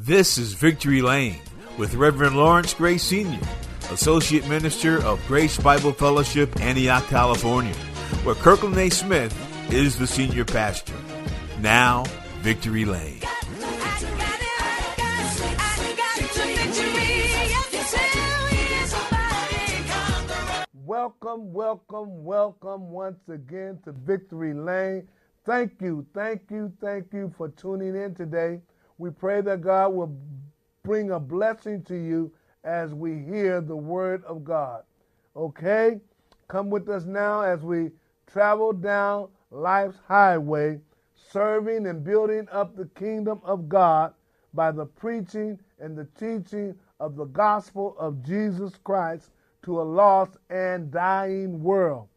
This is Victory Lane with Reverend Lawrence Gray Sr., Associate Minister of Grace Bible Fellowship, Antioch, California, where Kirkland A. Smith is the senior pastor. Now, Victory Lane. Welcome, welcome, welcome once again to Victory Lane. Thank you, thank you, thank you for tuning in today. We pray that God will bring a blessing to you as we hear the word of God. Okay? Come with us now as we travel down life's highway, serving and building up the kingdom of God by the preaching and the teaching of the gospel of Jesus Christ to a lost and dying world,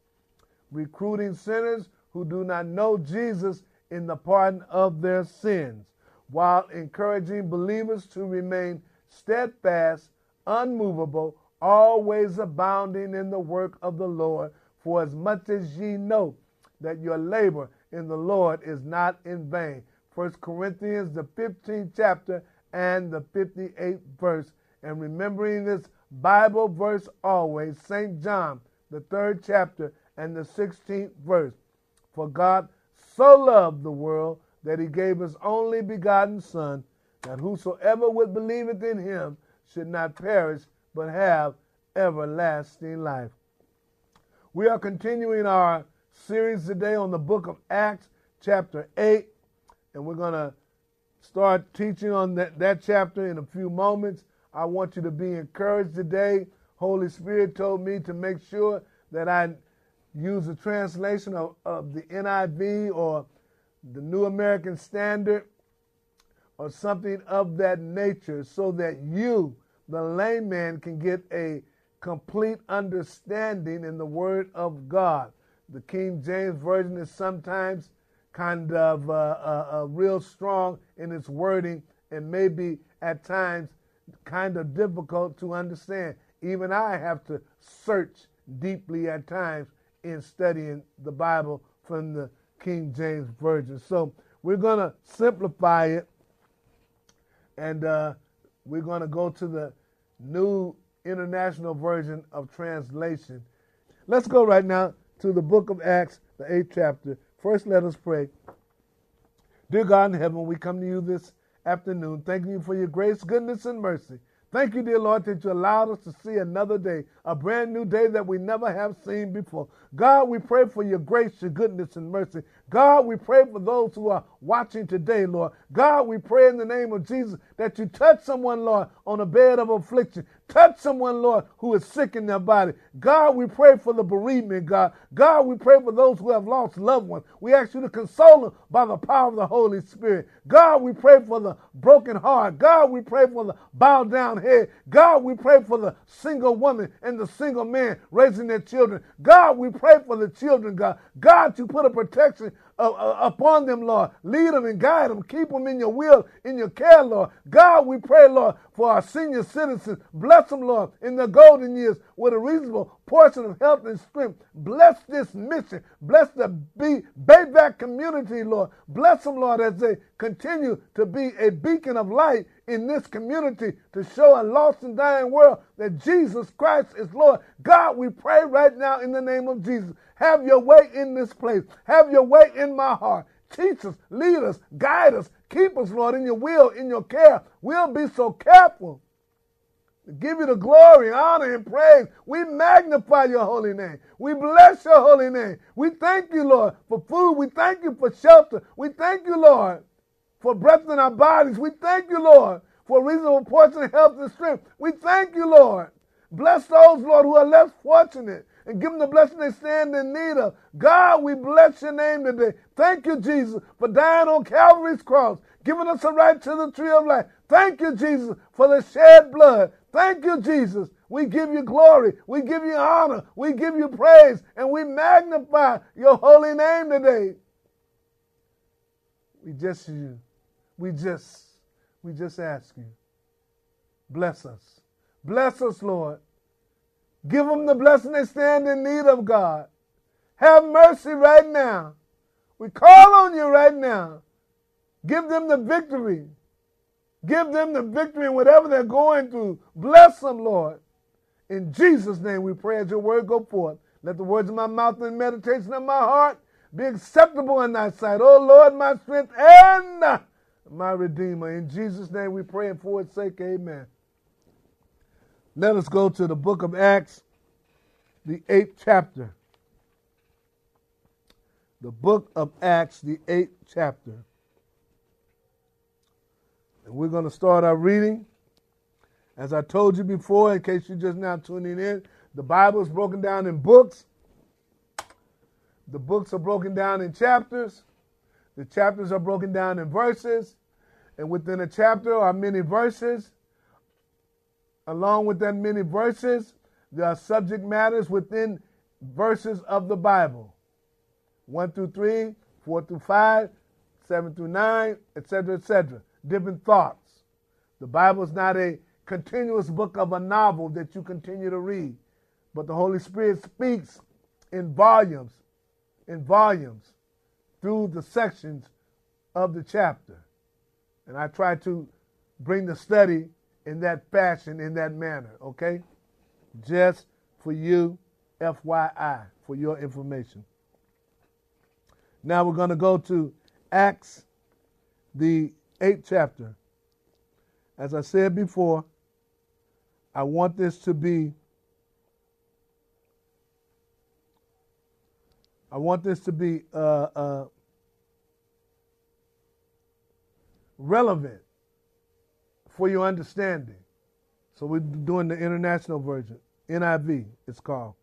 recruiting sinners who do not know Jesus in the pardon of their sins, while encouraging believers to remain steadfast, unmovable, always abounding in the work of the Lord, for as much as ye know that your labor in the Lord is not in vain. 1 Corinthians, the 15th chapter and the 58th verse. And remembering this Bible verse always, St. John, the third chapter and the 16th verse. For God so loved the world that he gave his only begotten Son, that whosoever would believeth in him should not perish, but have everlasting life. We are continuing our series today on the book of Acts, chapter 8, and we're going to start teaching on that, that chapter in a few moments. I want you to be encouraged today. Holy Spirit told me to make sure that I use a translation of, of the NIV or the New American Standard or something of that nature so that you, the layman, can get a complete understanding in the Word of God. The King James Version is sometimes kind of uh, uh, uh, real strong in its wording and maybe at times kind of difficult to understand. Even I have to search deeply at times in studying the Bible from the King James Version. So we're going to simplify it and uh, we're going to go to the New International Version of Translation. Let's go right now to the book of Acts, the eighth chapter. First, let us pray. Dear God in heaven, we come to you this afternoon, thanking you for your grace, goodness, and mercy. Thank you, dear Lord, that you allowed us to see another day, a brand new day that we never have seen before. God, we pray for your grace, your goodness, and mercy. God, we pray for those who are watching today, Lord. God, we pray in the name of Jesus that you touch someone, Lord, on a bed of affliction. Touch someone, Lord, who is sick in their body. God, we pray for the bereavement, God. God, we pray for those who have lost loved ones. We ask you to console them by the power of the Holy Spirit. God, we pray for the broken heart. God, we pray for the bowed down head. God, we pray for the single woman and the single man raising their children. God, we pray for the children, God. God, you put a protection uh, uh, upon them, Lord. Lead them and guide them. Keep them in your will, in your care, Lord. God, we pray, Lord, for our senior citizens. Bless them, Lord, in their golden years with a reasonable portion of health and strength. Bless this mission. Bless the B- Bayback community, Lord. Bless them, Lord, as they continue to be a beacon of light in this community to show a lost and dying world that Jesus Christ is Lord. God, we pray right now in the name of Jesus. Have your way in this place. Have your way in my heart. Teach us, lead us, guide us, keep us, Lord, in your will, in your care. We'll be so careful give you the glory, honor, and praise. We magnify your holy name. We bless your holy name. We thank you, Lord, for food. We thank you for shelter. We thank you, Lord, for breath in our bodies. We thank you, Lord, for reasonable portion of health and strength. We thank you, Lord. Bless those, Lord, who are less fortunate and give them the blessing they stand in need of. God, we bless your name today. Thank you, Jesus, for dying on Calvary's cross, giving us a right to the tree of life. Thank you, Jesus, for the shed blood. Thank you, Jesus. We give you glory. We give you honor. We give you praise. And we magnify your holy name today. We just you. We just, we just ask you. Bless us. Bless us, Lord. Give them the blessing they stand in need of, God. Have mercy right now. We call on you right now. Give them the victory. Give them the victory in whatever they're going through. Bless them, Lord. In Jesus' name we pray as your word go forth. Let the words of my mouth and meditation of my heart be acceptable in thy sight. O Lord, my strength and my redeemer. In Jesus' name we pray and for its sake, amen. Let us go to the book of Acts, the eighth chapter. The book of Acts, the eighth chapter. And we're going to start our reading. As I told you before, in case you're just now tuning in, the Bible is broken down in books. The books are broken down in chapters. The chapters are broken down in verses. And within a chapter are many verses. Along with that many verses, there are subject matters within verses of the Bible 1 through 3, 4 through 5, 7 through 9, etc., etc. Different thoughts. The Bible is not a continuous book of a novel that you continue to read, but the Holy Spirit speaks in volumes, in volumes through the sections of the chapter. And I try to bring the study in that fashion, in that manner, okay? Just for you, FYI, for your information. Now we're going to go to Acts, the eighth chapter. As I said before, I want this to be I want this to be uh, uh, relevant for your understanding. So we're doing the international version, NIV, it's called.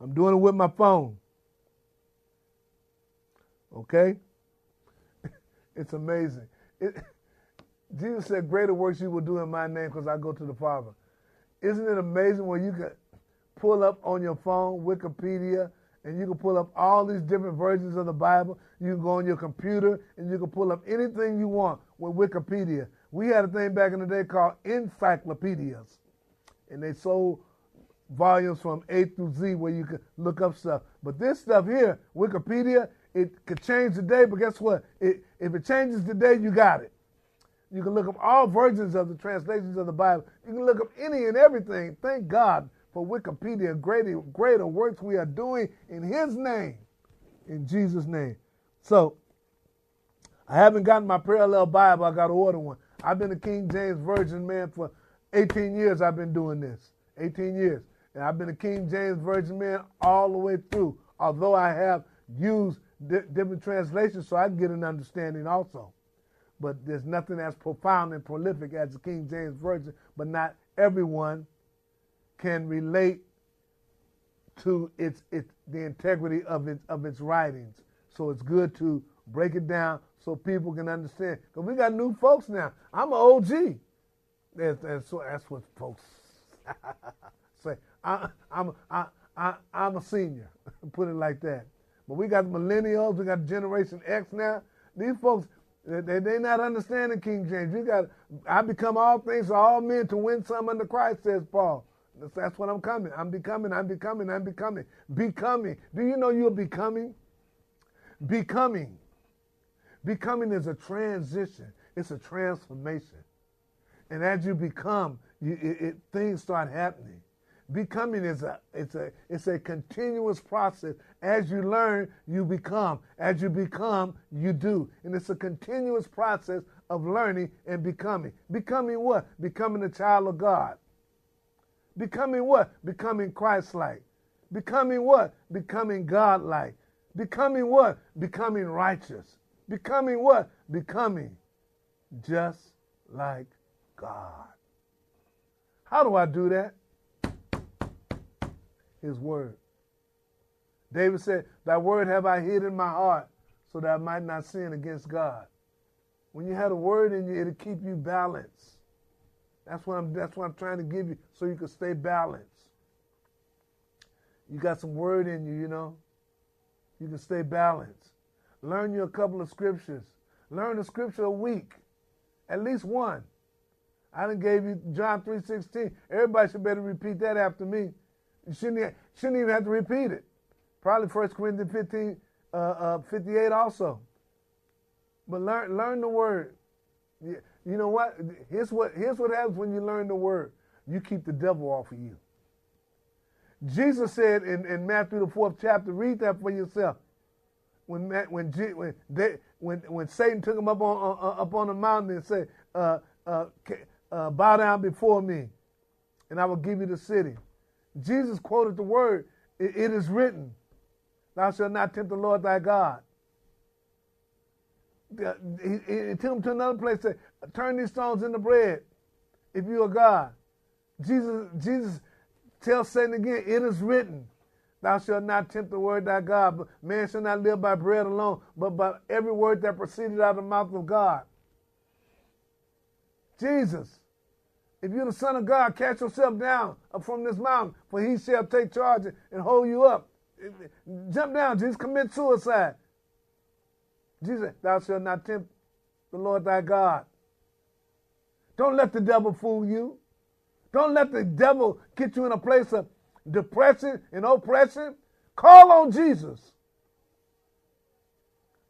I'm doing it with my phone. Okay? it's amazing. It, Jesus said, Greater works you will do in my name because I go to the Father. Isn't it amazing when you can pull up on your phone Wikipedia and you can pull up all these different versions of the Bible. You can go on your computer and you can pull up anything you want with Wikipedia. We had a thing back in the day called encyclopedias, and they sold volumes from A through Z where you could look up stuff. But this stuff here, Wikipedia, it could change today, but guess what? It, if it changes today, you got it. You can look up all versions of the translations of the Bible. You can look up any and everything. Thank God for Wikipedia, greater, greater works we are doing in His name, in Jesus' name. So, I haven't gotten my parallel Bible. I got to order one. I've been a King James Version man for 18 years. I've been doing this. 18 years. And I've been a King James Version man all the way through, although I have used di- different translations so I can get an understanding also. But there's nothing as profound and prolific as the King James Version, but not everyone can relate to its, its the integrity of its of its writings. So it's good to break it down so people can understand. Because we got new folks now. I'm an OG. That's, that's, that's what folks say. I, I'm, I, I, I'm a senior, put it like that. But we got millennials, we got Generation X now. These folks, they, they not understanding King James. You got, I become all things to all men to win some under Christ, says Paul. That's what I'm coming. I'm becoming, I'm becoming, I'm becoming. Becoming. Do you know you're becoming? Becoming. Becoming is a transition, it's a transformation. And as you become, you, it, it, things start happening. Becoming is a it's a it's a continuous process. As you learn, you become. As you become, you do. And it's a continuous process of learning and becoming. Becoming what? Becoming a child of God. Becoming what? Becoming Christ like. Becoming what? Becoming God like. Becoming what? Becoming righteous. Becoming what? Becoming just like God. How do I do that? His word. David said, Thy word have I hid in my heart so that I might not sin against God. When you have a word in you, it'll keep you balanced. That's what I'm that's what I'm trying to give you so you can stay balanced. You got some word in you, you know. You can stay balanced. Learn you a couple of scriptures. Learn a scripture a week. At least one. I done gave you John 3.16. Everybody should better repeat that after me. You shouldn't, shouldn't even have to repeat it. Probably 1 Corinthians 15, uh, uh, 58 also. But learn, learn the word. You, know what? Here's what? Here's what happens when you learn the word. You keep the devil off of you. Jesus said in, in Matthew the fourth chapter, read that for yourself. When when when they, when when Satan took him up on uh, up on the mountain and said, uh, uh, uh, "Bow down before me, and I will give you the city." Jesus quoted the word, "It, it is written, Thou shalt not tempt the Lord thy God." He, he, took him to another place. Said, "Turn these stones into bread, if you are God." Jesus Jesus Tell Satan again, it is written, Thou shalt not tempt the word thy God, but man shall not live by bread alone, but by every word that proceeded out of the mouth of God. Jesus, if you're the Son of God, cast yourself down from this mountain, for he shall take charge and hold you up. Jump down, Jesus, commit suicide. Jesus, thou shalt not tempt the Lord thy God. Don't let the devil fool you. Don't let the devil get you in a place of depression and oppression. Call on Jesus.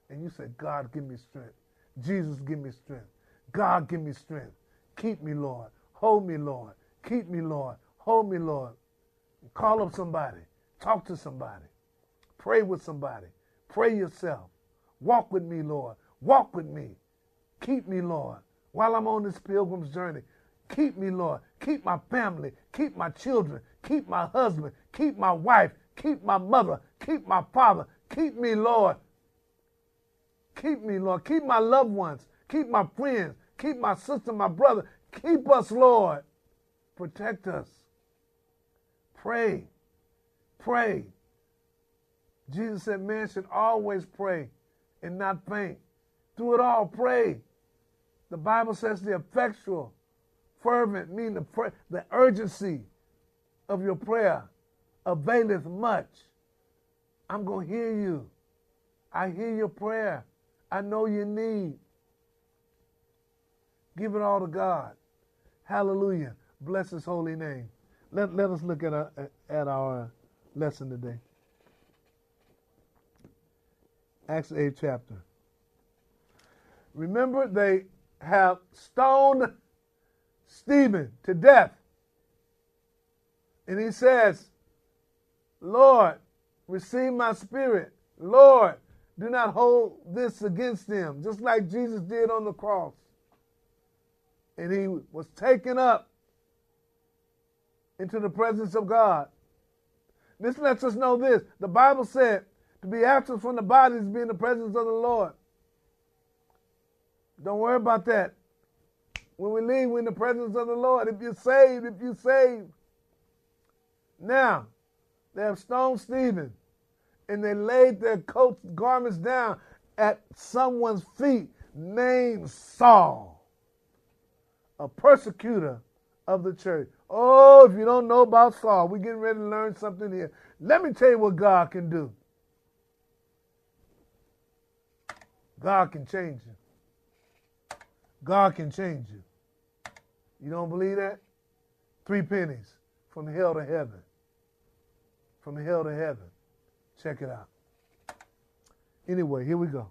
And you say, God, give me strength. Jesus, give me strength. God, give me strength. Keep me, Lord. Hold me, Lord. Keep me, Lord. Hold me, Lord. Call up somebody. Talk to somebody. Pray with somebody. Pray yourself. Walk with me, Lord. Walk with me. Keep me, Lord, while I'm on this pilgrim's journey. Keep me, Lord. Keep my family. Keep my children. Keep my husband. Keep my wife. Keep my mother. Keep my father. Keep me, Lord. Keep me, Lord. Keep my loved ones. Keep my friends. Keep my sister, my brother. Keep us, Lord. Protect us. Pray. Pray. Jesus said man should always pray and not faint. Do it all. Pray. The Bible says the effectual fervent, meaning the, the urgency of your prayer availeth much. I'm going to hear you. I hear your prayer. I know your need. Give it all to God. Hallelujah. Bless his holy name. Let, let us look at our, at our lesson today. Acts 8 chapter. Remember, they have stoned Stephen to death. And he says, Lord, receive my spirit. Lord, do not hold this against them, just like Jesus did on the cross. And he was taken up into the presence of God. This lets us know this. The Bible said to be absent from the body is be in the presence of the Lord. Don't worry about that. When we leave, we're in the presence of the Lord. If you're saved, if you're saved. Now, they have stoned Stephen, and they laid their coats, garments down at someone's feet named Saul, a persecutor of the church. Oh, if you don't know about Saul, we're getting ready to learn something here. Let me tell you what God can do. God can change you. God can change you. You don't believe that? Three pennies from hell to heaven. From hell to heaven. Check it out. Anyway, here we go.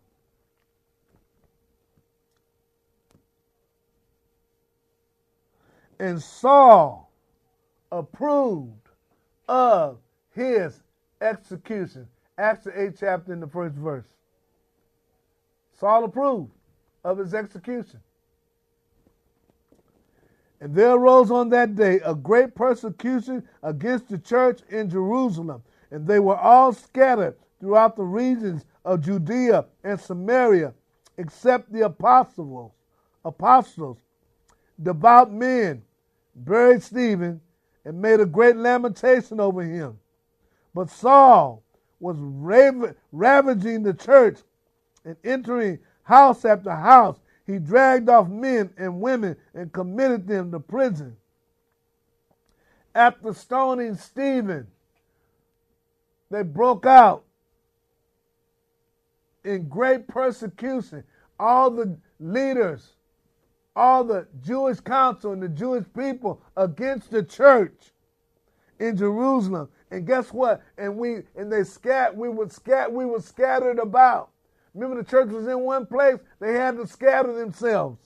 And Saul approved of his execution. Acts the 8th chapter in the first verse. Saul approved of his execution. And there arose on that day a great persecution against the church in Jerusalem, and they were all scattered throughout the regions of Judea and Samaria, except the apostles. Apostles, devout men, buried Stephen and made a great lamentation over him. But Saul was ravaging the church and entering house after house, he dragged off men and women and committed them to prison. After stoning Stephen, they broke out in great persecution. All the leaders, all the Jewish council and the Jewish people against the church in Jerusalem. And guess what? And we and they scat we were scat we were scattered about. Remember the church was in one place, they had to scatter themselves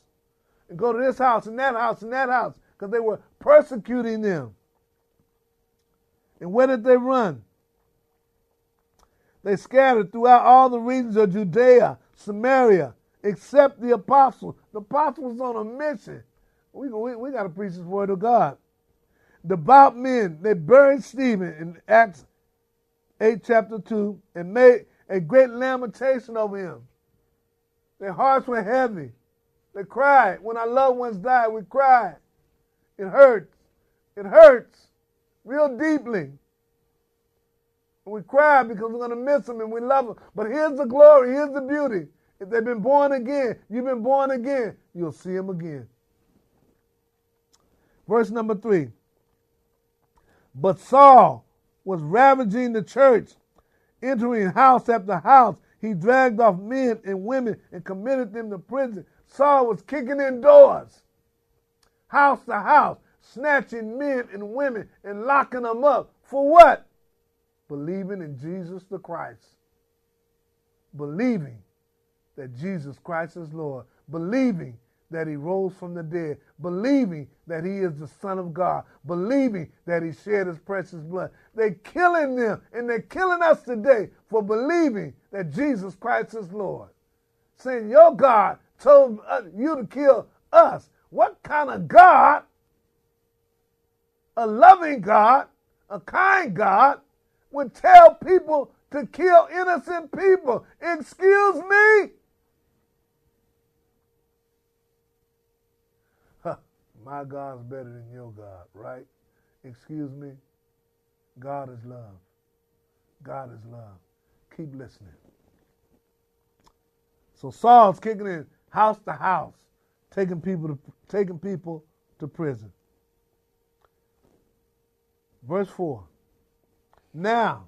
and go to this house and that house and that house because they were persecuting them. And where did they run? They scattered throughout all the regions of Judea, Samaria, except the apostles. The apostles was on a mission. We, we, we got to preach this word of God. The Devout men, they buried Stephen in Acts 8, chapter 2, and made a great lamentation over him. Their hearts were heavy. They cried. When our loved ones died, we cried. It hurts. It hurts real deeply. We cry because we're going to miss them and we love them. But here's the glory, here's the beauty. If they've been born again, you've been born again, you'll see them again. Verse number three. But Saul was ravaging the church, entering house after house. He dragged off men and women and committed them to prison. Saul was kicking in doors, house to house, snatching men and women and locking them up. For what? believing in Jesus the Christ, believing that Jesus Christ is Lord, believing that he rose from the dead, believing that he is the Son of God, believing that he shed his precious blood. They're killing them, and they're killing us today for believing that Jesus Christ is Lord. Saying, Your God told uh, you to kill us. What kind of God, a loving God, a kind God, would tell people to kill innocent people. Excuse me? My God's better than your God, right? Excuse me? God is love. God is love. Keep listening. So Saul's kicking in house to house, taking people to taking people to prison. Verse 4. Now,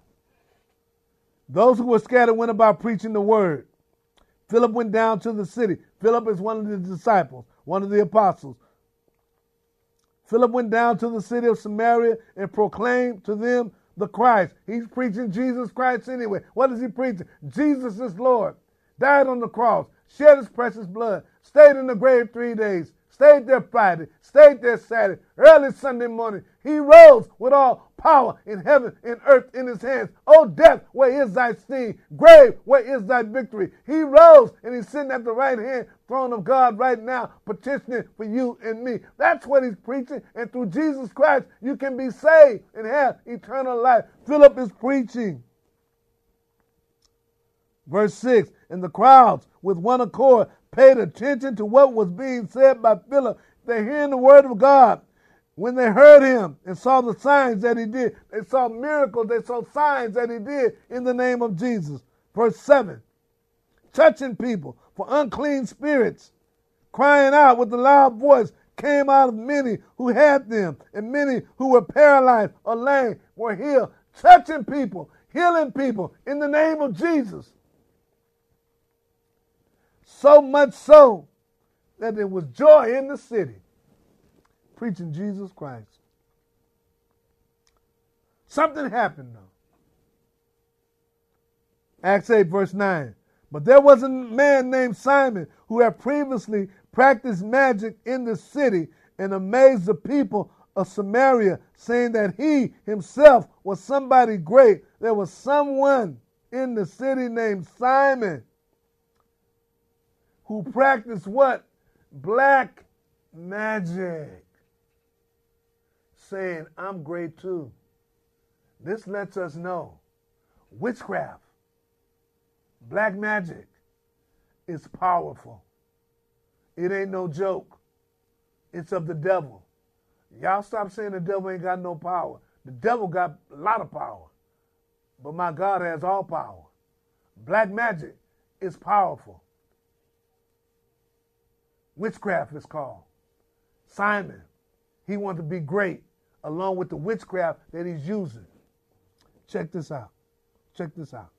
those who were scattered went about preaching the word. Philip went down to the city. Philip is one of the disciples, one of the apostles. Philip went down to the city of Samaria and proclaimed to them the Christ. He's preaching Jesus Christ anyway. What is he preaching? Jesus is Lord. Died on the cross, shed his precious blood, stayed in the grave three days, stayed there Friday, stayed there Saturday, early Sunday morning. He rose with all power in heaven and earth in his hands. Oh, death, where is thy sting? Grave, where is thy victory? He rose and he's sitting at the right hand throne of God right now, petitioning for you and me. That's what he's preaching. And through Jesus Christ, you can be saved and have eternal life. Philip is preaching. Verse 6 And the crowds with one accord paid attention to what was being said by Philip. They're hearing the word of God. When they heard him and saw the signs that he did, they saw miracles, they saw signs that he did in the name of Jesus. Verse 7 touching people for unclean spirits, crying out with a loud voice, came out of many who had them, and many who were paralyzed or lame were healed. Touching people, healing people in the name of Jesus. So much so that there was joy in the city preaching Jesus Christ. Something happened though. Acts 8, verse 9. But there was a man named Simon who had previously practiced magic in the city and amazed the people of Samaria, saying that he himself was somebody great. There was someone in the city named Simon who practice what? Black magic. Saying, I'm great too. This lets us know witchcraft, black magic is powerful. It ain't no joke. It's of the devil. Y'all stop saying the devil ain't got no power. The devil got a lot of power. But my God has all power. Black magic is powerful. Witchcraft is called. Simon, he wanted to be great along with the witchcraft that he's using. Check this out. Check this out.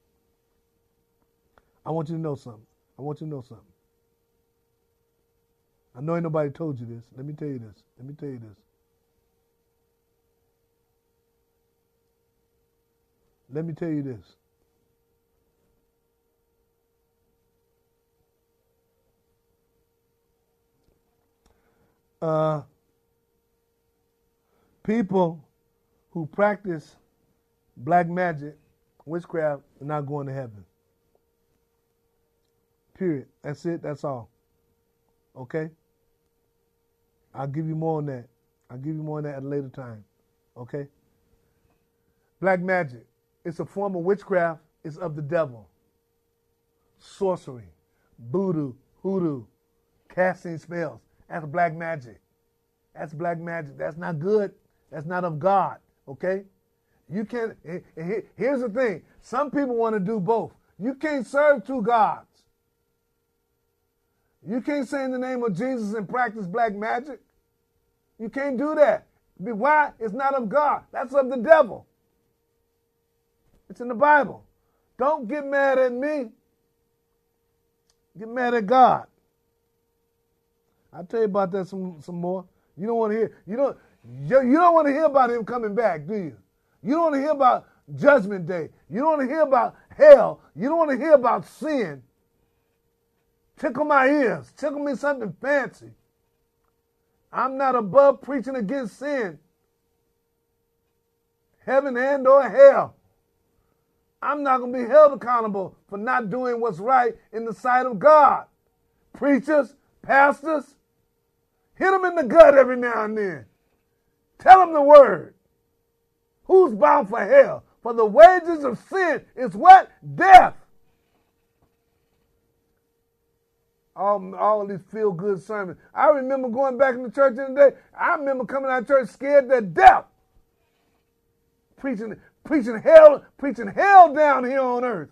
I want you to know something. I want you to know something. I know ain't nobody told you this. Let me tell you this. Let me tell you this. Let me tell you this. Uh, people who practice black magic, witchcraft, are not going to heaven. Period. That's it. That's all. Okay? I'll give you more on that. I'll give you more on that at a later time. Okay? Black magic. It's a form of witchcraft. It's of the devil. Sorcery, voodoo, hoodoo, casting spells. That's black magic. That's black magic. That's not good. That's not of God. Okay? You can't. Here's the thing. Some people want to do both. You can't serve two gods. You can't say in the name of Jesus and practice black magic. You can't do that. Why? It's not of God. That's of the devil. It's in the Bible. Don't get mad at me. Get mad at God. I'll tell you about that some, some more. You don't want to hear you don't you, don't want to hear about him coming back, do you? You don't want to hear about judgment day. You don't want to hear about hell. You don't want to hear about sin. Tickle my ears. Tickle me something fancy. I'm not above preaching against sin. Heaven and or hell. I'm not going to be held accountable for not doing what's right in the sight of God. Preachers, pastors, hit them in the gut every now and then. Tell them the word. Who's bound for hell? For the wages of sin is what? Death. All, all these feel good sermons. I remember going back in the church in the day. I remember coming out of church scared to death. Preaching, preaching hell, preaching hell down here on earth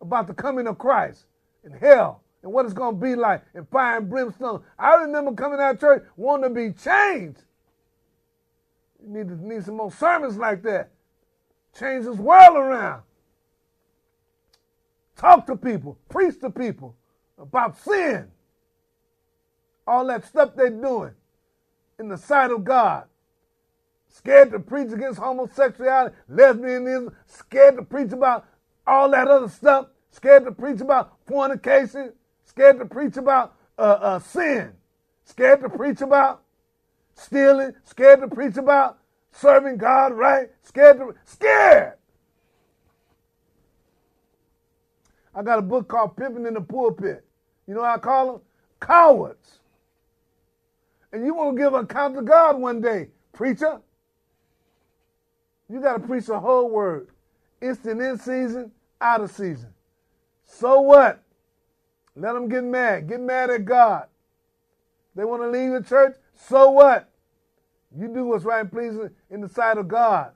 about the coming of Christ and hell and what it's going to be like in fire and brimstone. I remember coming out of church wanting to be changed. You need, to, need some more sermons like that. Change this world around. Talk to people, preach to people about sin. All that stuff they're doing in the sight of God. Scared to preach against homosexuality, lesbianism, scared to preach about all that other stuff, scared to preach about fornication, scared to preach about uh, uh, sin, scared to preach about stealing, scared to preach about serving God right, scared to scared. I got a book called Pimping in the Pulpit. You know I call them? Cowards. And you won't give account to God one day, preacher. You got to preach the whole word. Instant in season, out of season. So what? Let them get mad. Get mad at God. They want to leave the church. So what? You do what's right and pleasing in the sight of God.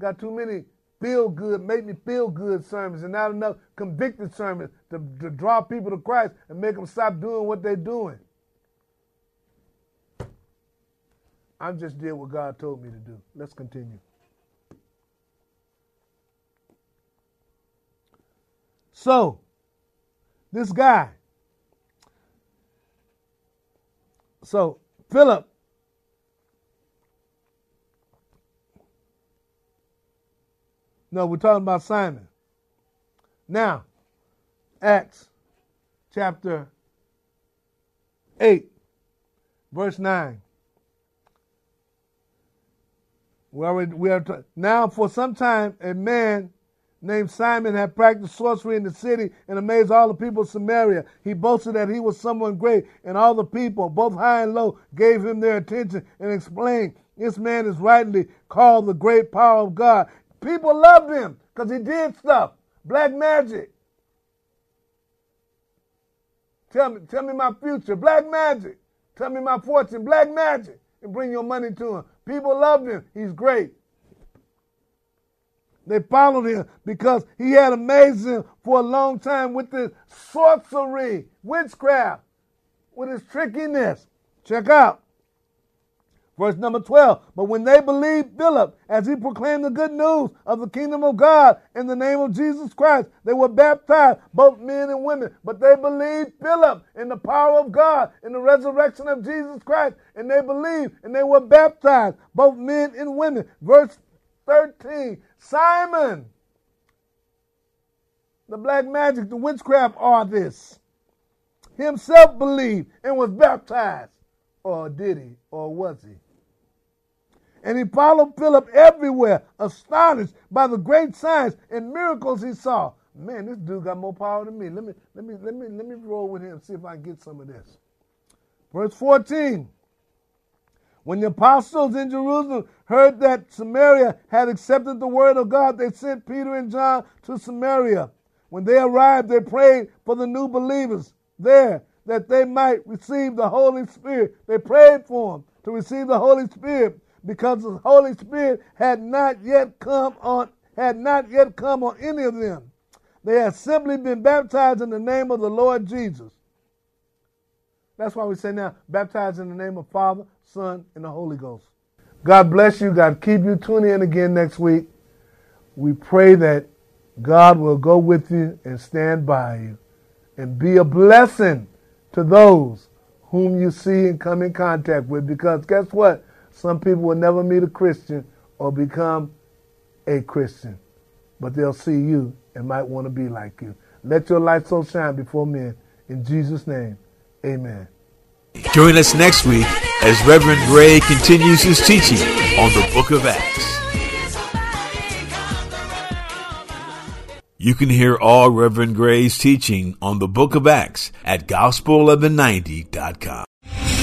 Got too many feel good, make me feel good sermons and not enough convicted sermons to, to draw people to Christ and make them stop doing what they're doing. I'm just did what God told me to do. Let's continue. So, this guy. So, Philip No, we're talking about Simon. Now, Acts chapter 8, verse 9. We already, we are now, for some time, a man named Simon had practiced sorcery in the city and amazed all the people of Samaria. He boasted that he was someone great, and all the people, both high and low, gave him their attention and explained, This man is rightly called the great power of God. People loved him because he did stuff. Black magic. Tell me, tell me my future. Black magic. Tell me my fortune. Black magic. And bring your money to him. People loved him. He's great. They followed him because he had amazed them for a long time with his sorcery, witchcraft, with his trickiness. Check out verse number 12. But when they believed Philip as he proclaimed the good news of the kingdom of God in the name of Jesus Christ, they were baptized, both men and women. But they believed Philip in the power of God, in the resurrection of Jesus Christ, and they believed and they were baptized, both men and women. Verse 13 Simon, the black magic, the witchcraft artist, himself believed and was baptized. Or did he? Or was he? And he followed Philip everywhere, astonished by the great signs and miracles he saw. Man, this dude got more power than me. Let me let me let me let me roll with him, see if I can get some of this. Verse 14. When the apostles in Jerusalem heard that Samaria had accepted the word of God, they sent Peter and John to Samaria. When they arrived, they prayed for the new believers there that they might receive the Holy Spirit. They prayed for them to receive the Holy Spirit because the Holy Spirit had not yet come on had not yet come on any of them. They had simply been baptized in the name of the Lord Jesus. That's why we say now, baptized in the name of Father, Son, and the Holy Ghost. God bless you. God keep you. Tune in again next week. We pray that God will go with you and stand by you and be a blessing to those whom you see and come in contact with. Because guess what? Some people will never meet a Christian or become a Christian, but they'll see you and might want to be like you. Let your light so shine before men. In Jesus' name, amen. Join us next week as Reverend Gray continues his teaching on the book of Acts. You can hear all Reverend Gray's teaching on the book of Acts at gospel1190.com.